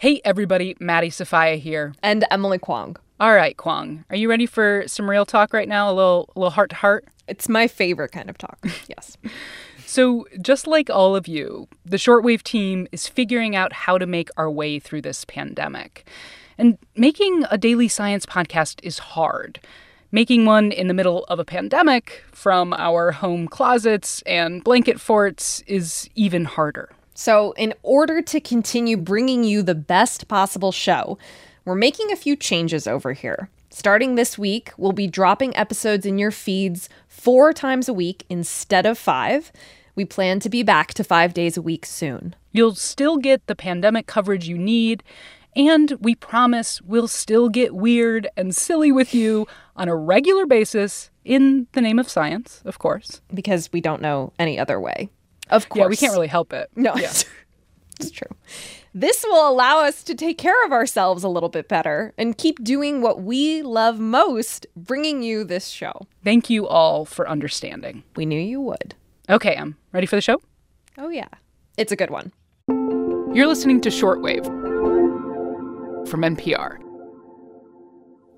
Hey, everybody, Maddie Sofia here. And Emily Kwong. All right, Kwong, are you ready for some real talk right now? A little, a little heart to heart? It's my favorite kind of talk, yes. so, just like all of you, the shortwave team is figuring out how to make our way through this pandemic. And making a daily science podcast is hard. Making one in the middle of a pandemic from our home closets and blanket forts is even harder. So, in order to continue bringing you the best possible show, we're making a few changes over here. Starting this week, we'll be dropping episodes in your feeds four times a week instead of five. We plan to be back to five days a week soon. You'll still get the pandemic coverage you need, and we promise we'll still get weird and silly with you on a regular basis in the name of science, of course. Because we don't know any other way. Of course. Yeah, we can't really help it. No, yeah. it's true. This will allow us to take care of ourselves a little bit better and keep doing what we love most, bringing you this show. Thank you all for understanding. We knew you would. Okay, I'm ready for the show? Oh, yeah. It's a good one. You're listening to Shortwave from NPR.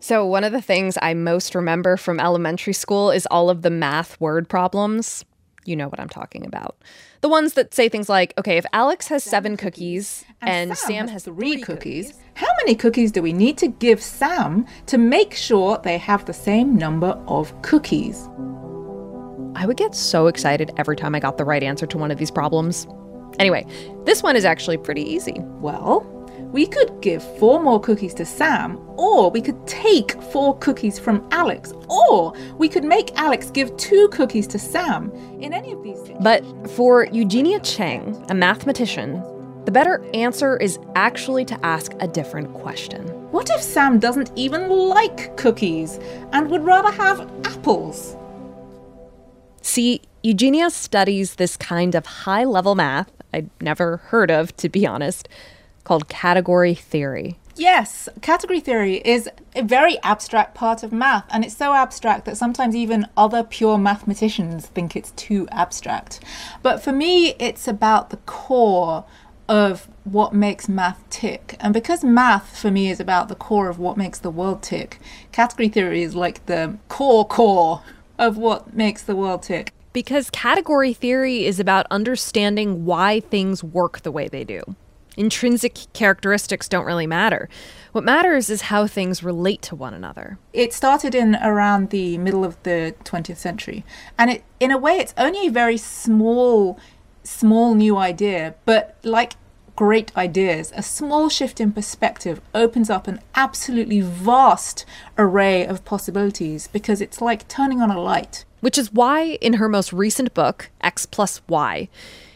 So, one of the things I most remember from elementary school is all of the math word problems. You know what I'm talking about. The ones that say things like, okay, if Alex has seven cookies and, and Sam, Sam, has three cookies, cookies, how many cookies do we need to give Sam to make sure they have the same number of cookies? I would get so excited every time I got the right answer to one of these problems. Anyway, this one is actually pretty easy. Well, we could give four more cookies to Sam, or we could take four cookies from Alex, or we could make Alex give two cookies to Sam. In any of these things. But for Eugenia Cheng, a mathematician, the better answer is actually to ask a different question. What if Sam doesn't even like cookies and would rather have apples? See, Eugenia studies this kind of high level math I'd never heard of, to be honest called category theory. Yes, category theory is a very abstract part of math, and it's so abstract that sometimes even other pure mathematicians think it's too abstract. But for me, it's about the core of what makes math tick. And because math for me is about the core of what makes the world tick, category theory is like the core core of what makes the world tick. Because category theory is about understanding why things work the way they do. Intrinsic characteristics don't really matter. What matters is how things relate to one another. It started in around the middle of the 20th century. And it, in a way, it's only a very small, small new idea. But like great ideas, a small shift in perspective opens up an absolutely vast array of possibilities because it's like turning on a light. Which is why, in her most recent book, X plus Y,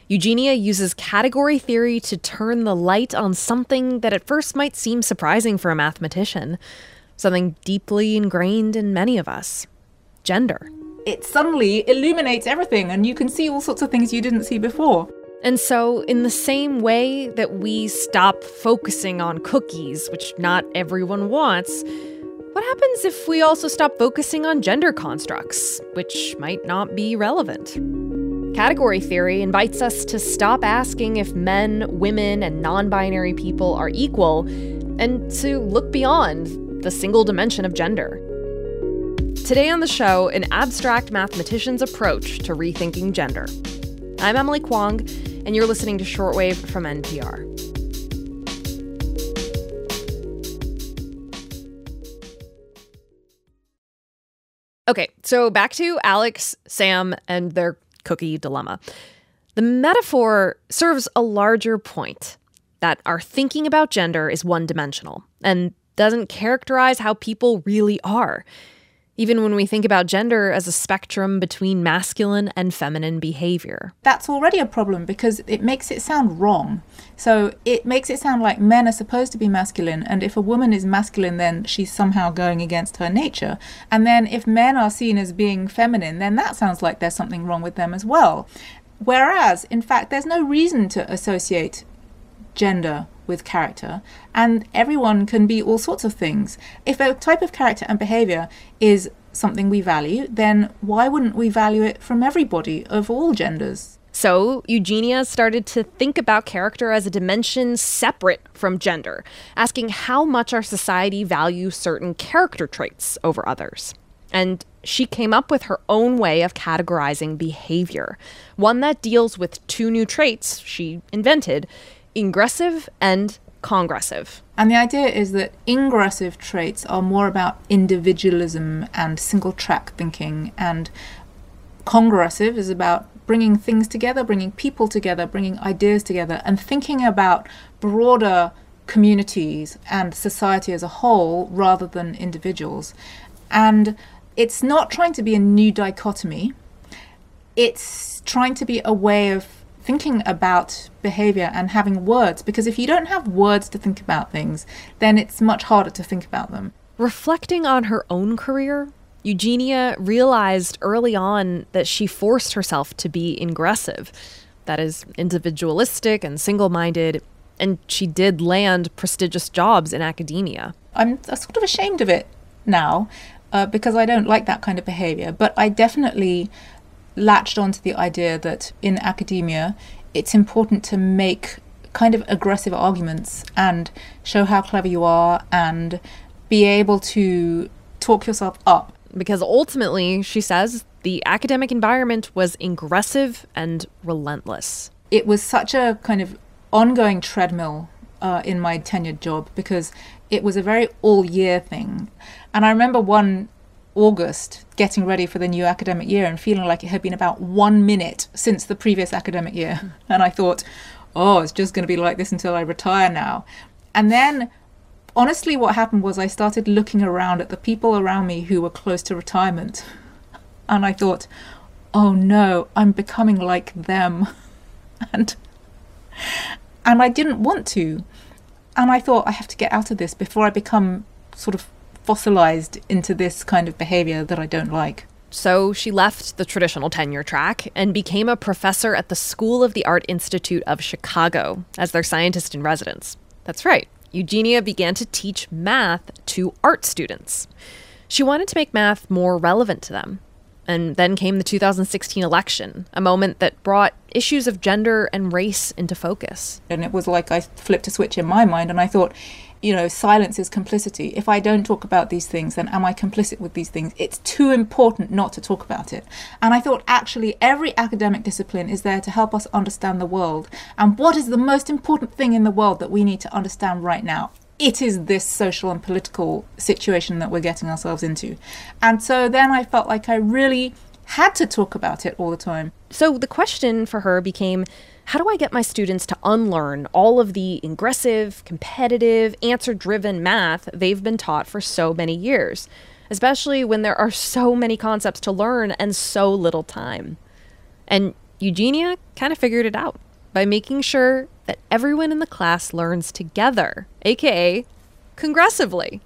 Eugenia uses category theory to turn the light on something that at first might seem surprising for a mathematician, something deeply ingrained in many of us gender. It suddenly illuminates everything, and you can see all sorts of things you didn't see before. And so, in the same way that we stop focusing on cookies, which not everyone wants, what happens if we also stop focusing on gender constructs, which might not be relevant? Category theory invites us to stop asking if men, women, and non binary people are equal and to look beyond the single dimension of gender. Today on the show, an abstract mathematician's approach to rethinking gender. I'm Emily Kwong, and you're listening to Shortwave from NPR. Okay, so back to Alex, Sam, and their cookie dilemma. The metaphor serves a larger point that our thinking about gender is one dimensional and doesn't characterize how people really are even when we think about gender as a spectrum between masculine and feminine behavior. That's already a problem because it makes it sound wrong. So it makes it sound like men are supposed to be masculine, and if a woman is masculine, then she's somehow going against her nature. And then if men are seen as being feminine, then that sounds like there's something wrong with them as well. Whereas, in fact, there's no reason to associate gender with character, and everyone can be all sorts of things. If a type of character and behavior is something we value, then why wouldn't we value it from everybody of all genders? So, Eugenia started to think about character as a dimension separate from gender, asking how much our society values certain character traits over others. And she came up with her own way of categorizing behavior, one that deals with two new traits she invented ingressive and congressive. And the idea is that ingressive traits are more about individualism and single track thinking, and congressive is about bringing things together, bringing people together, bringing ideas together, and thinking about broader communities and society as a whole rather than individuals. And it's not trying to be a new dichotomy, it's trying to be a way of thinking about behavior and having words because if you don't have words to think about things, then it's much harder to think about them. Reflecting on her own career, Eugenia realized early on that she forced herself to be ingressive, that is, individualistic and single minded, and she did land prestigious jobs in academia. I'm sort of ashamed of it now uh, because I don't like that kind of behavior, but I definitely latched onto the idea that in academia it's important to make kind of aggressive arguments and show how clever you are and be able to talk yourself up because ultimately, she says, the academic environment was aggressive and relentless. It was such a kind of ongoing treadmill uh, in my tenured job because it was a very all year thing. And I remember one August getting ready for the new academic year and feeling like it had been about one minute since the previous academic year. Hmm. And I thought, oh, it's just going to be like this until I retire now. And then honestly, what happened was I started looking around at the people around me who were close to retirement. And I thought, oh no, I'm becoming like them. and and I didn't want to. And I thought I have to get out of this before I become sort of fossilized into this kind of behavior that I don't like. So she left the traditional tenure track and became a professor at the School of the Art Institute of Chicago as their scientist in residence. That's right. Eugenia began to teach math to art students. She wanted to make math more relevant to them. And then came the 2016 election, a moment that brought issues of gender and race into focus. And it was like I flipped a switch in my mind and I thought, you know, silence is complicity. If I don't talk about these things, then am I complicit with these things? It's too important not to talk about it. And I thought actually every academic discipline is there to help us understand the world. And what is the most important thing in the world that we need to understand right now? It is this social and political situation that we're getting ourselves into. And so then I felt like I really had to talk about it all the time. So the question for her became how do I get my students to unlearn all of the ingressive, competitive, answer driven math they've been taught for so many years, especially when there are so many concepts to learn and so little time? And Eugenia kind of figured it out by making sure that everyone in the class learns together, aka congressively.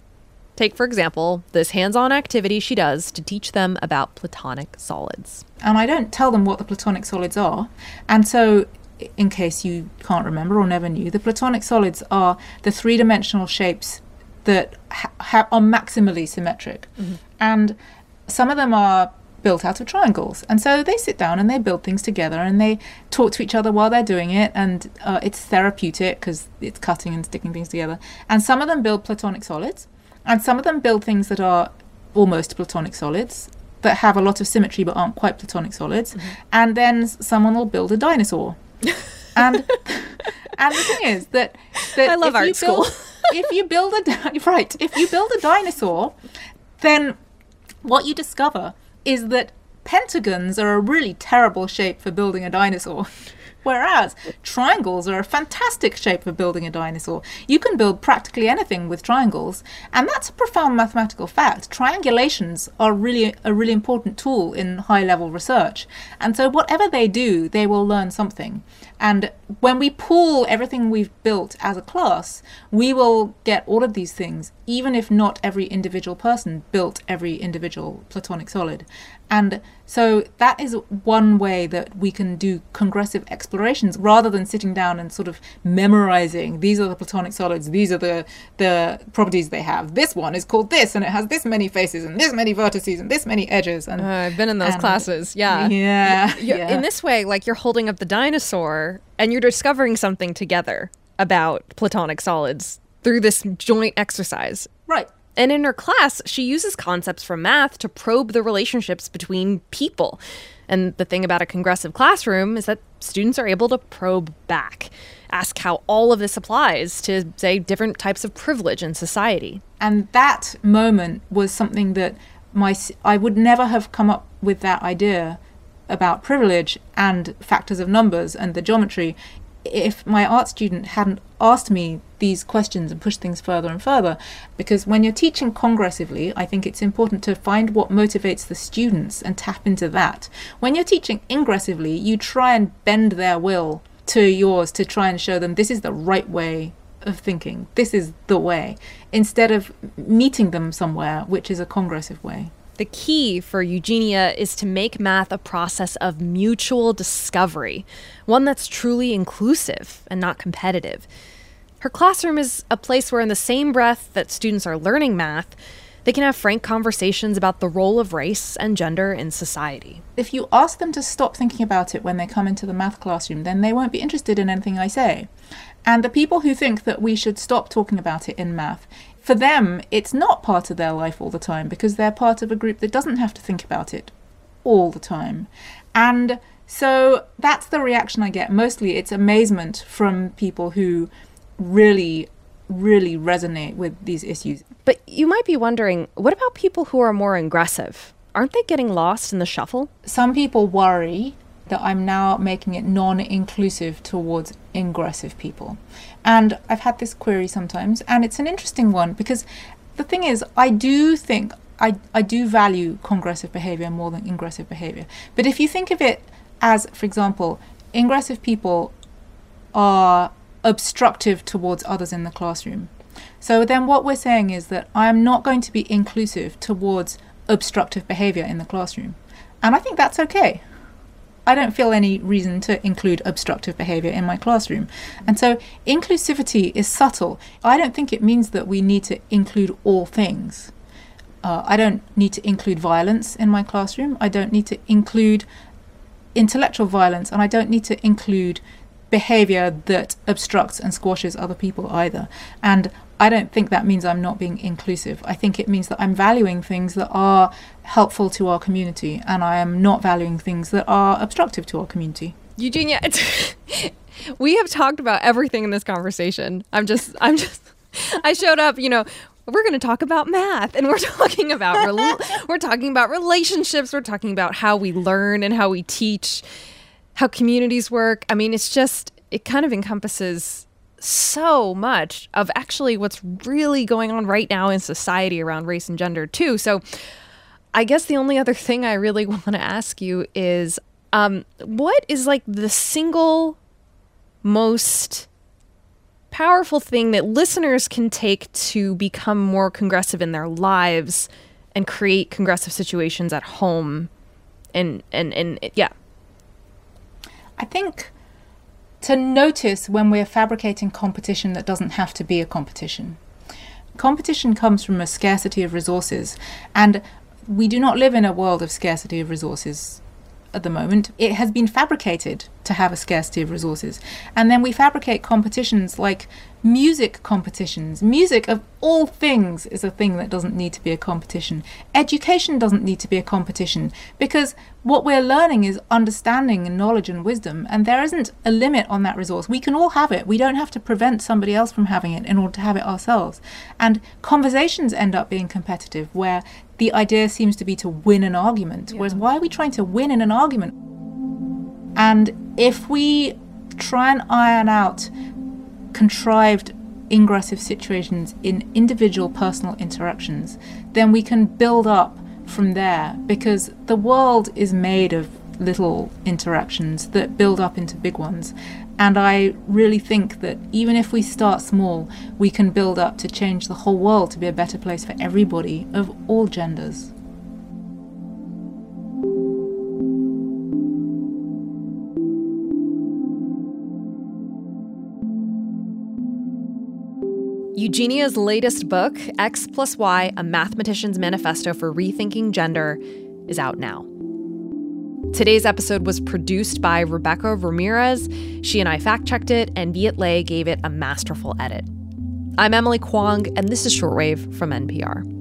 Take, for example, this hands on activity she does to teach them about platonic solids. And I don't tell them what the platonic solids are. And so in case you can't remember or never knew, the platonic solids are the three dimensional shapes that ha- ha- are maximally symmetric. Mm-hmm. And some of them are built out of triangles. And so they sit down and they build things together and they talk to each other while they're doing it. And uh, it's therapeutic because it's cutting and sticking things together. And some of them build platonic solids. And some of them build things that are almost platonic solids that have a lot of symmetry but aren't quite platonic solids. Mm-hmm. And then someone will build a dinosaur and and the thing is that, that I love art school. if you build a right, if you build a dinosaur, then what you discover is that pentagons are a really terrible shape for building a dinosaur. Whereas triangles are a fantastic shape for building a dinosaur. You can build practically anything with triangles, and that's a profound mathematical fact. Triangulations are really a really important tool in high level research. And so whatever they do, they will learn something. And when we pool everything we've built as a class, we will get all of these things, even if not every individual person built every individual platonic solid. And so that is one way that we can do congressive explorations rather than sitting down and sort of memorizing these are the platonic solids, these are the the properties they have. This one is called this and it has this many faces and this many vertices and this many edges and uh, I've been in those and- classes. Yeah. Yeah. Yeah. In this way, like you're holding up the dinosaur and you're discovering something together about platonic solids through this joint exercise. right. And in her class, she uses concepts from math to probe the relationships between people. And the thing about a congressive classroom is that students are able to probe back, ask how all of this applies to, say, different types of privilege in society. and that moment was something that my I would never have come up with that idea about privilege and factors of numbers and the geometry if my art student hadn't asked me these questions and pushed things further and further because when you're teaching congressively i think it's important to find what motivates the students and tap into that when you're teaching ingressively you try and bend their will to yours to try and show them this is the right way of thinking. This is the way, instead of meeting them somewhere, which is a congressive way. The key for Eugenia is to make math a process of mutual discovery, one that's truly inclusive and not competitive. Her classroom is a place where, in the same breath that students are learning math, they can have frank conversations about the role of race and gender in society. If you ask them to stop thinking about it when they come into the math classroom, then they won't be interested in anything I say. And the people who think that we should stop talking about it in math, for them, it's not part of their life all the time because they're part of a group that doesn't have to think about it all the time. And so that's the reaction I get. Mostly it's amazement from people who really, really resonate with these issues. But you might be wondering what about people who are more aggressive? Aren't they getting lost in the shuffle? Some people worry that I'm now making it non inclusive towards ingressive people. And I've had this query sometimes, and it's an interesting one because the thing is, I do think I, I do value congressive behavior more than ingressive behavior. But if you think of it as, for example, ingressive people are obstructive towards others in the classroom. So then what we're saying is that I'm not going to be inclusive towards obstructive behavior in the classroom. And I think that's okay. I don't feel any reason to include obstructive behavior in my classroom. And so inclusivity is subtle. I don't think it means that we need to include all things. Uh, I don't need to include violence in my classroom. I don't need to include intellectual violence, and I don't need to include behavior that obstructs and squashes other people either. And I don't think that means I'm not being inclusive. I think it means that I'm valuing things that are helpful to our community, and I am not valuing things that are obstructive to our community. Eugenia, it's we have talked about everything in this conversation. I'm just, I'm just, I showed up, you know. We're going to talk about math, and we're talking about we're talking about relationships. We're talking about how we learn and how we teach, how communities work. I mean, it's just it kind of encompasses so much of actually what's really going on right now in society around race and gender too. So, I guess the only other thing I really want to ask you is um, what is like the single most powerful thing that listeners can take to become more congressive in their lives and create congressive situations at home and and and yeah I think to notice when we're fabricating competition that doesn't have to be a competition. Competition comes from a scarcity of resources, and we do not live in a world of scarcity of resources at the moment. It has been fabricated to have a scarcity of resources. And then we fabricate competitions like music competitions. Music, of all things, is a thing that doesn't need to be a competition. Education doesn't need to be a competition because what we're learning is understanding and knowledge and wisdom, and there isn't a limit on that resource. We can all have it. We don't have to prevent somebody else from having it in order to have it ourselves. And conversations end up being competitive where the idea seems to be to win an argument. Whereas, why are we trying to win in an argument? And if we try and iron out contrived ingressive situations in individual personal interactions, then we can build up from there because the world is made of little interactions that build up into big ones. And I really think that even if we start small, we can build up to change the whole world to be a better place for everybody of all genders. Eugenia's latest book, X plus Y A Mathematician's Manifesto for Rethinking Gender, is out now. Today's episode was produced by Rebecca Ramirez. She and I fact checked it, and Viet Le gave it a masterful edit. I'm Emily Kwong, and this is Shortwave from NPR.